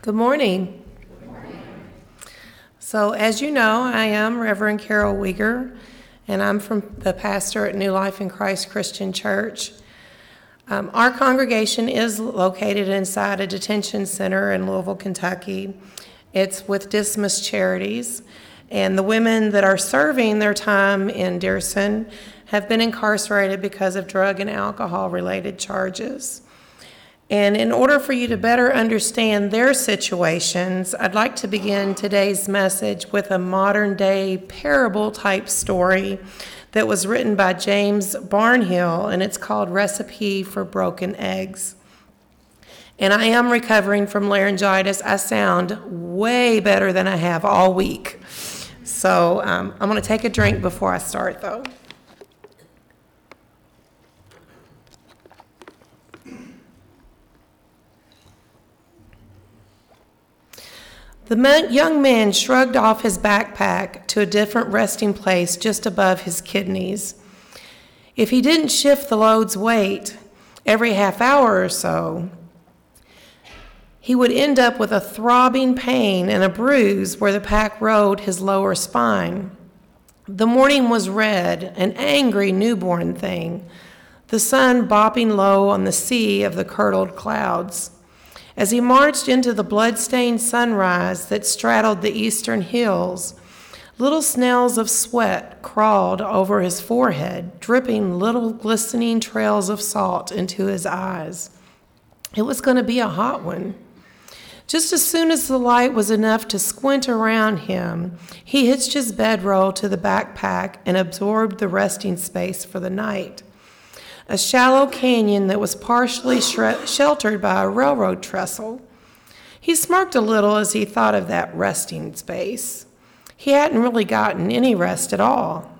Good morning. So, as you know, I am Reverend Carol Weger, and I'm from the pastor at New Life in Christ Christian Church. Um, our congregation is located inside a detention center in Louisville, Kentucky. It's with Dismas Charities, and the women that are serving their time in Diersen have been incarcerated because of drug and alcohol related charges. And in order for you to better understand their situations, I'd like to begin today's message with a modern day parable type story that was written by James Barnhill, and it's called Recipe for Broken Eggs. And I am recovering from laryngitis. I sound way better than I have all week. So um, I'm going to take a drink before I start, though. The young man shrugged off his backpack to a different resting place just above his kidneys. If he didn't shift the load's weight every half hour or so, he would end up with a throbbing pain and a bruise where the pack rode his lower spine. The morning was red, an angry newborn thing, the sun bopping low on the sea of the curdled clouds. As he marched into the blood-stained sunrise that straddled the eastern hills, little snails of sweat crawled over his forehead, dripping little glistening trails of salt into his eyes. It was going to be a hot one. Just as soon as the light was enough to squint around him, he hitched his bedroll to the backpack and absorbed the resting space for the night a shallow canyon that was partially sheltered by a railroad trestle. He smirked a little as he thought of that resting space. He hadn't really gotten any rest at all.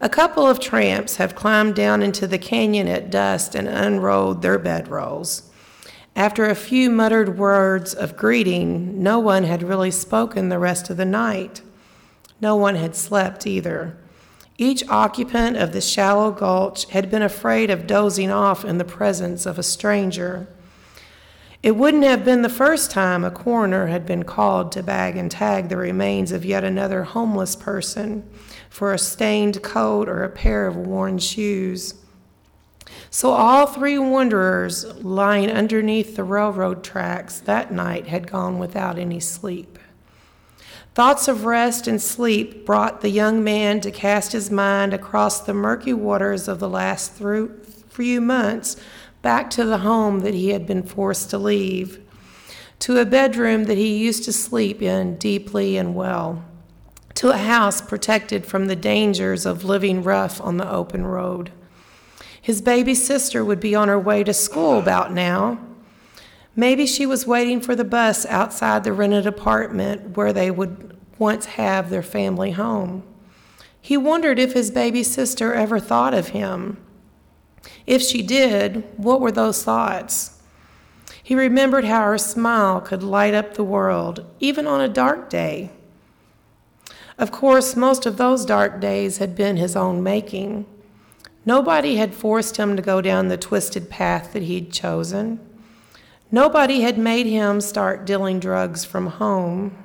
A couple of tramps have climbed down into the canyon at dusk and unrolled their bedrolls. After a few muttered words of greeting, no one had really spoken the rest of the night. No one had slept either. Each occupant of the shallow gulch had been afraid of dozing off in the presence of a stranger. It wouldn't have been the first time a coroner had been called to bag and tag the remains of yet another homeless person for a stained coat or a pair of worn shoes. So all three wanderers lying underneath the railroad tracks that night had gone without any sleep. Thoughts of rest and sleep brought the young man to cast his mind across the murky waters of the last few months back to the home that he had been forced to leave, to a bedroom that he used to sleep in deeply and well, to a house protected from the dangers of living rough on the open road. His baby sister would be on her way to school about now. Maybe she was waiting for the bus outside the rented apartment where they would once have their family home. He wondered if his baby sister ever thought of him. If she did, what were those thoughts? He remembered how her smile could light up the world, even on a dark day. Of course, most of those dark days had been his own making. Nobody had forced him to go down the twisted path that he'd chosen. Nobody had made him start dealing drugs from home,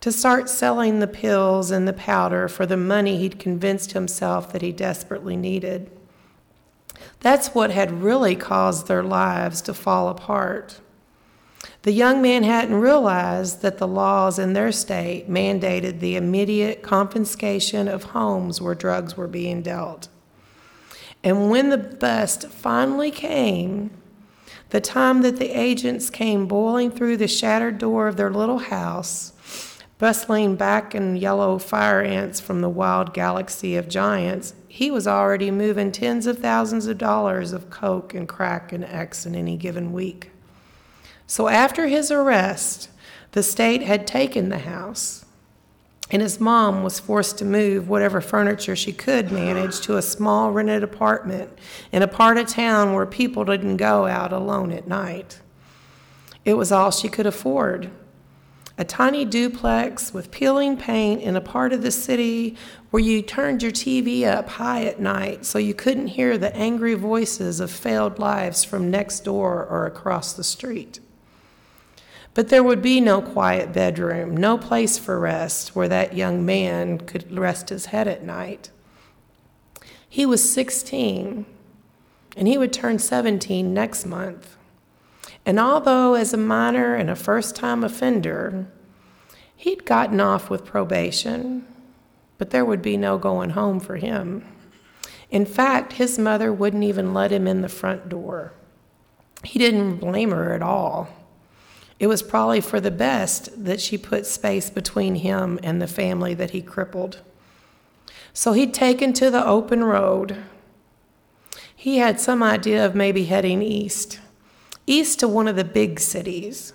to start selling the pills and the powder for the money he'd convinced himself that he desperately needed. That's what had really caused their lives to fall apart. The young man hadn't realized that the laws in their state mandated the immediate confiscation of homes where drugs were being dealt. And when the bust finally came, the time that the agents came boiling through the shattered door of their little house, bustling back in yellow fire ants from the wild galaxy of giants, he was already moving tens of thousands of dollars of coke and crack and X in any given week. So after his arrest, the state had taken the house and his mom was forced to move whatever furniture she could manage to a small rented apartment in a part of town where people didn't go out alone at night. It was all she could afford. A tiny duplex with peeling paint in a part of the city where you turned your TV up high at night so you couldn't hear the angry voices of failed lives from next door or across the street. But there would be no quiet bedroom, no place for rest where that young man could rest his head at night. He was 16, and he would turn 17 next month. And although, as a minor and a first time offender, he'd gotten off with probation, but there would be no going home for him. In fact, his mother wouldn't even let him in the front door. He didn't blame her at all. It was probably for the best that she put space between him and the family that he crippled. So he'd taken to the open road. He had some idea of maybe heading east, east to one of the big cities,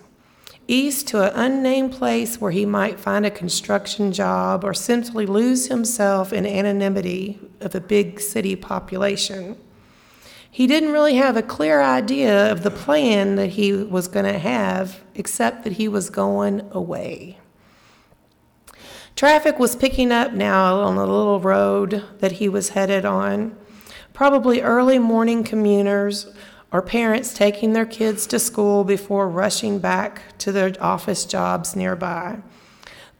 east to an unnamed place where he might find a construction job or simply lose himself in anonymity of a big city population he didn't really have a clear idea of the plan that he was going to have, except that he was going away. Traffic was picking up now on the little road that he was headed on. Probably early morning commuters or parents taking their kids to school before rushing back to their office jobs nearby.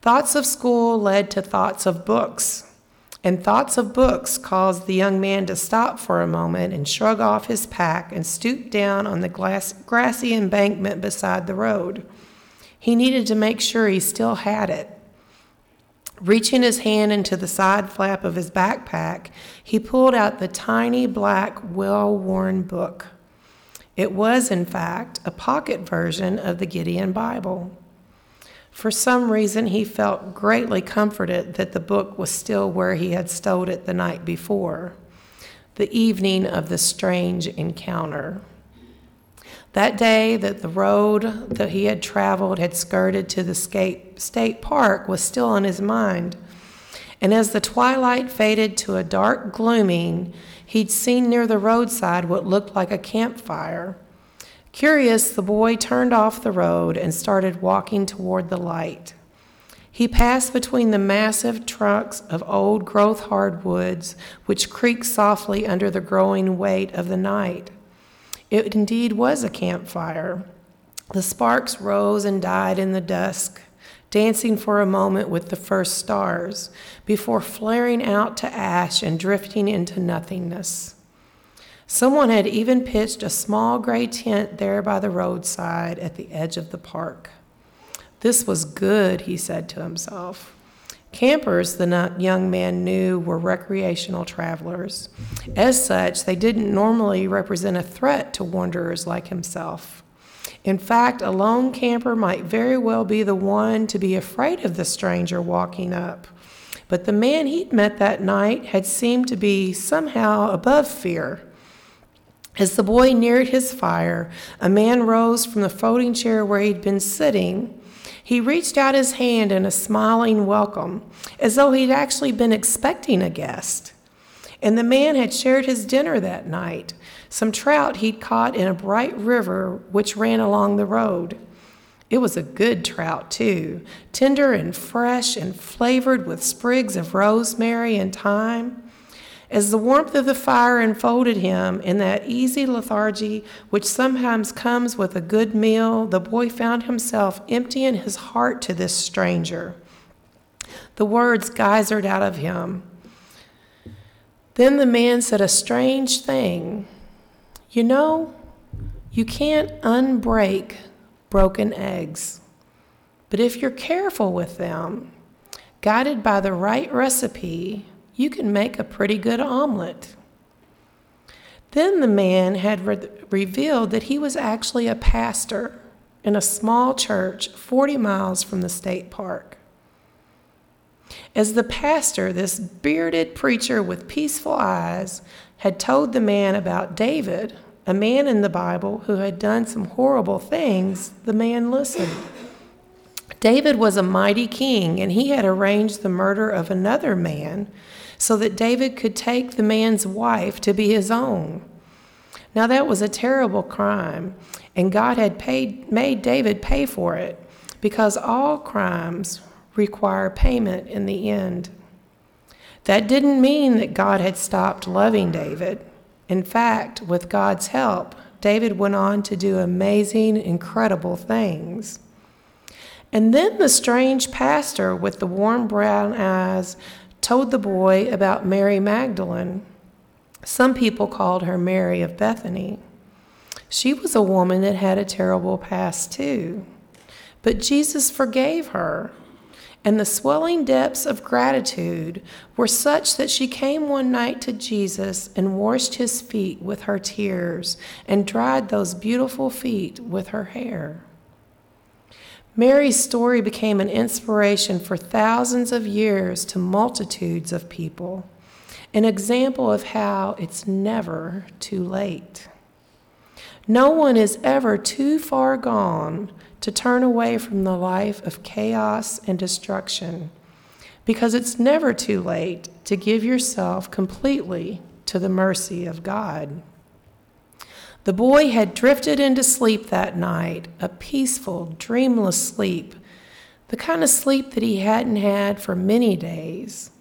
Thoughts of school led to thoughts of books and thoughts of books caused the young man to stop for a moment and shrug off his pack and stoop down on the glass, grassy embankment beside the road. He needed to make sure he still had it. Reaching his hand into the side flap of his backpack, he pulled out the tiny black, well worn book. It was, in fact, a pocket version of the Gideon Bible. For some reason, he felt greatly comforted that the book was still where he had stowed it the night before, the evening of the strange encounter. That day that the road that he had traveled had skirted to the state park was still on his mind. And as the twilight faded to a dark glooming, he'd seen near the roadside what looked like a campfire Curious, the boy turned off the road and started walking toward the light. He passed between the massive trunks of old growth hardwoods, which creaked softly under the growing weight of the night. It indeed was a campfire. The sparks rose and died in the dusk, dancing for a moment with the first stars, before flaring out to ash and drifting into nothingness. Someone had even pitched a small gray tent there by the roadside at the edge of the park. This was good, he said to himself. Campers, the young man knew, were recreational travelers. As such, they didn't normally represent a threat to wanderers like himself. In fact, a lone camper might very well be the one to be afraid of the stranger walking up. But the man he'd met that night had seemed to be somehow above fear. As the boy neared his fire, a man rose from the folding chair where he'd been sitting. He reached out his hand in a smiling welcome, as though he'd actually been expecting a guest. And the man had shared his dinner that night, some trout he'd caught in a bright river which ran along the road. It was a good trout, too, tender and fresh and flavored with sprigs of rosemary and thyme. As the warmth of the fire enfolded him in that easy lethargy which sometimes comes with a good meal, the boy found himself emptying his heart to this stranger. The words geysered out of him. Then the man said a strange thing. You know, you can't unbreak broken eggs, but if you're careful with them, guided by the right recipe, you can make a pretty good omelet. Then the man had re- revealed that he was actually a pastor in a small church 40 miles from the state park. As the pastor, this bearded preacher with peaceful eyes, had told the man about David, a man in the Bible who had done some horrible things, the man listened. David was a mighty king, and he had arranged the murder of another man so that David could take the man's wife to be his own. Now, that was a terrible crime, and God had paid, made David pay for it because all crimes require payment in the end. That didn't mean that God had stopped loving David. In fact, with God's help, David went on to do amazing, incredible things. And then the strange pastor with the warm brown eyes told the boy about Mary Magdalene. Some people called her Mary of Bethany. She was a woman that had a terrible past, too. But Jesus forgave her, and the swelling depths of gratitude were such that she came one night to Jesus and washed his feet with her tears and dried those beautiful feet with her hair. Mary's story became an inspiration for thousands of years to multitudes of people, an example of how it's never too late. No one is ever too far gone to turn away from the life of chaos and destruction because it's never too late to give yourself completely to the mercy of God. The boy had drifted into sleep that night, a peaceful, dreamless sleep, the kind of sleep that he hadn't had for many days.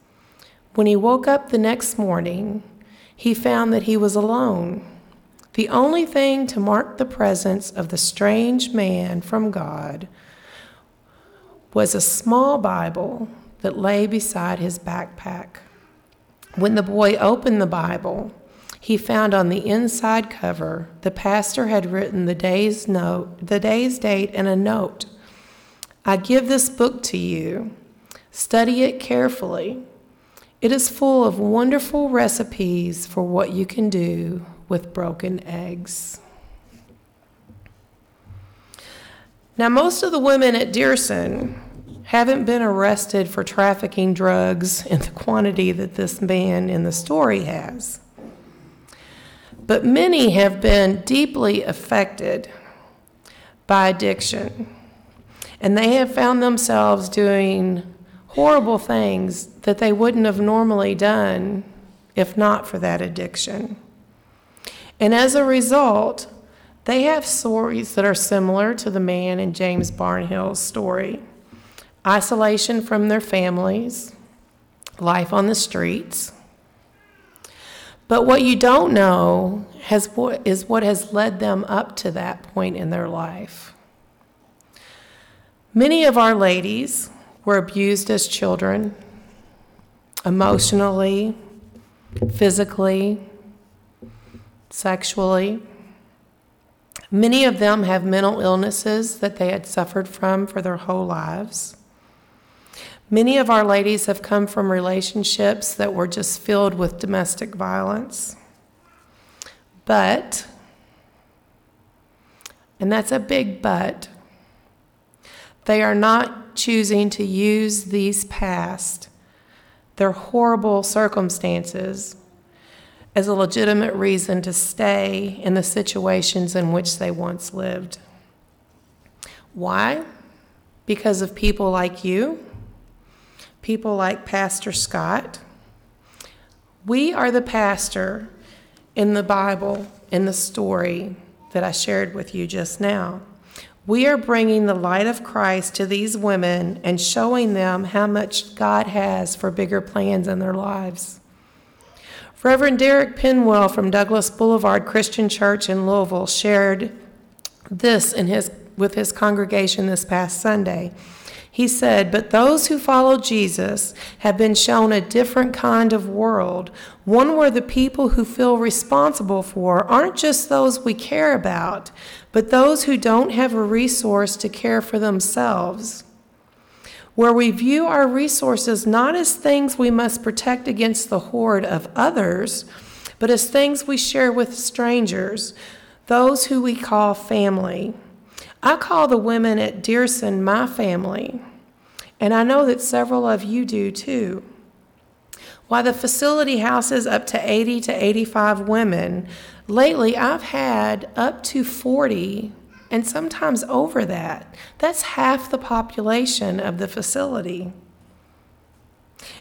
When he woke up the next morning, he found that he was alone. The only thing to mark the presence of the strange man from God was a small Bible that lay beside his backpack. When the boy opened the Bible, he found on the inside cover the pastor had written the day's note, the day's date and a note. I give this book to you. Study it carefully. It is full of wonderful recipes for what you can do with broken eggs. Now, most of the women at Diersen haven't been arrested for trafficking drugs in the quantity that this man in the story has. But many have been deeply affected by addiction, and they have found themselves doing horrible things that they wouldn't have normally done if not for that addiction. And as a result, they have stories that are similar to the man in James Barnhill's story isolation from their families, life on the streets but what you don't know has is what has led them up to that point in their life. Many of our ladies were abused as children, emotionally, physically, sexually. Many of them have mental illnesses that they had suffered from for their whole lives. Many of our ladies have come from relationships that were just filled with domestic violence. But, and that's a big but, they are not choosing to use these past, their horrible circumstances, as a legitimate reason to stay in the situations in which they once lived. Why? Because of people like you people like Pastor Scott. We are the pastor in the Bible, in the story that I shared with you just now. We are bringing the light of Christ to these women and showing them how much God has for bigger plans in their lives. Reverend Derek Penwell from Douglas Boulevard Christian Church in Louisville shared this in his, with his congregation this past Sunday. He said, But those who follow Jesus have been shown a different kind of world, one where the people who feel responsible for aren't just those we care about, but those who don't have a resource to care for themselves. Where we view our resources not as things we must protect against the horde of others, but as things we share with strangers, those who we call family. I call the women at Diersen my family, and I know that several of you do too. While the facility houses up to 80 to 85 women, lately I've had up to 40 and sometimes over that. That's half the population of the facility.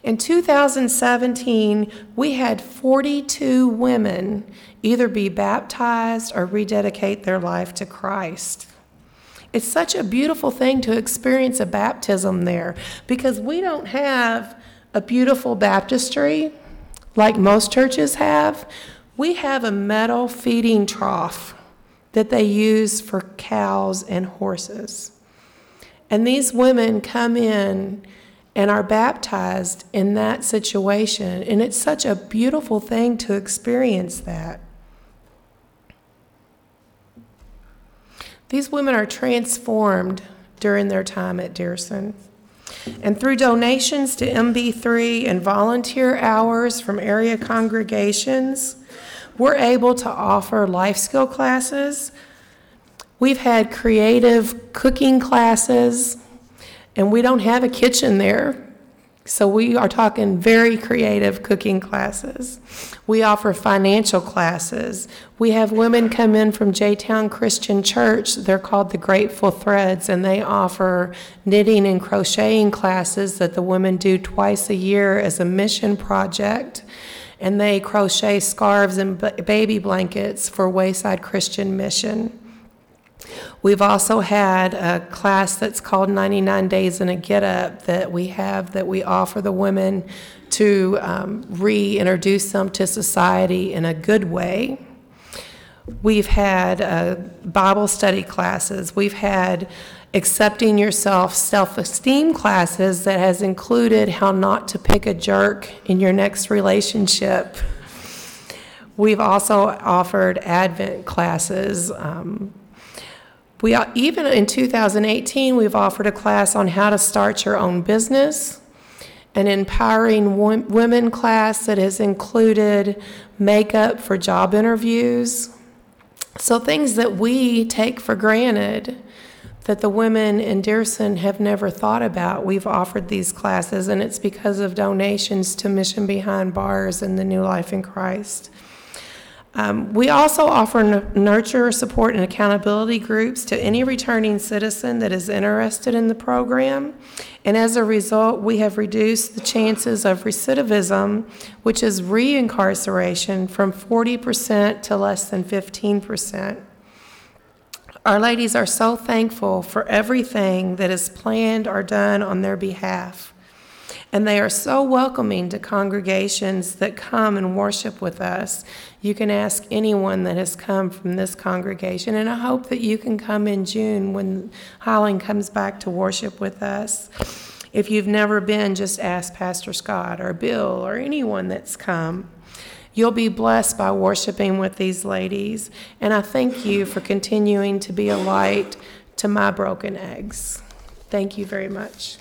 In 2017, we had 42 women either be baptized or rededicate their life to Christ. It's such a beautiful thing to experience a baptism there because we don't have a beautiful baptistry like most churches have. We have a metal feeding trough that they use for cows and horses. And these women come in and are baptized in that situation. And it's such a beautiful thing to experience that. These women are transformed during their time at Diersen. And through donations to MB3 and volunteer hours from area congregations, we're able to offer life skill classes. We've had creative cooking classes, and we don't have a kitchen there. So we are talking very creative cooking classes. We offer financial classes. We have women come in from J-Town Christian Church. They're called the Grateful Threads, and they offer knitting and crocheting classes that the women do twice a year as a mission project. And they crochet scarves and baby blankets for Wayside Christian Mission. We've also had a class that's called 99 Days in a Get Up that we have that we offer the women to um, reintroduce them to society in a good way. We've had uh, Bible study classes. We've had accepting yourself self esteem classes that has included how not to pick a jerk in your next relationship. We've also offered Advent classes. Um, we are, even in 2018, we've offered a class on how to start your own business, an empowering wo- women class that has included makeup for job interviews. So things that we take for granted that the women in Diersen have never thought about. We've offered these classes, and it's because of donations to Mission Behind Bars and the New Life in Christ. Um, we also offer n- nurture, support, and accountability groups to any returning citizen that is interested in the program. And as a result, we have reduced the chances of recidivism, which is reincarceration, from 40% to less than 15%. Our ladies are so thankful for everything that is planned or done on their behalf. And they are so welcoming to congregations that come and worship with us. You can ask anyone that has come from this congregation, and I hope that you can come in June when Highland comes back to worship with us. If you've never been, just ask Pastor Scott or Bill or anyone that's come. You'll be blessed by worshiping with these ladies, and I thank you for continuing to be a light to my broken eggs. Thank you very much.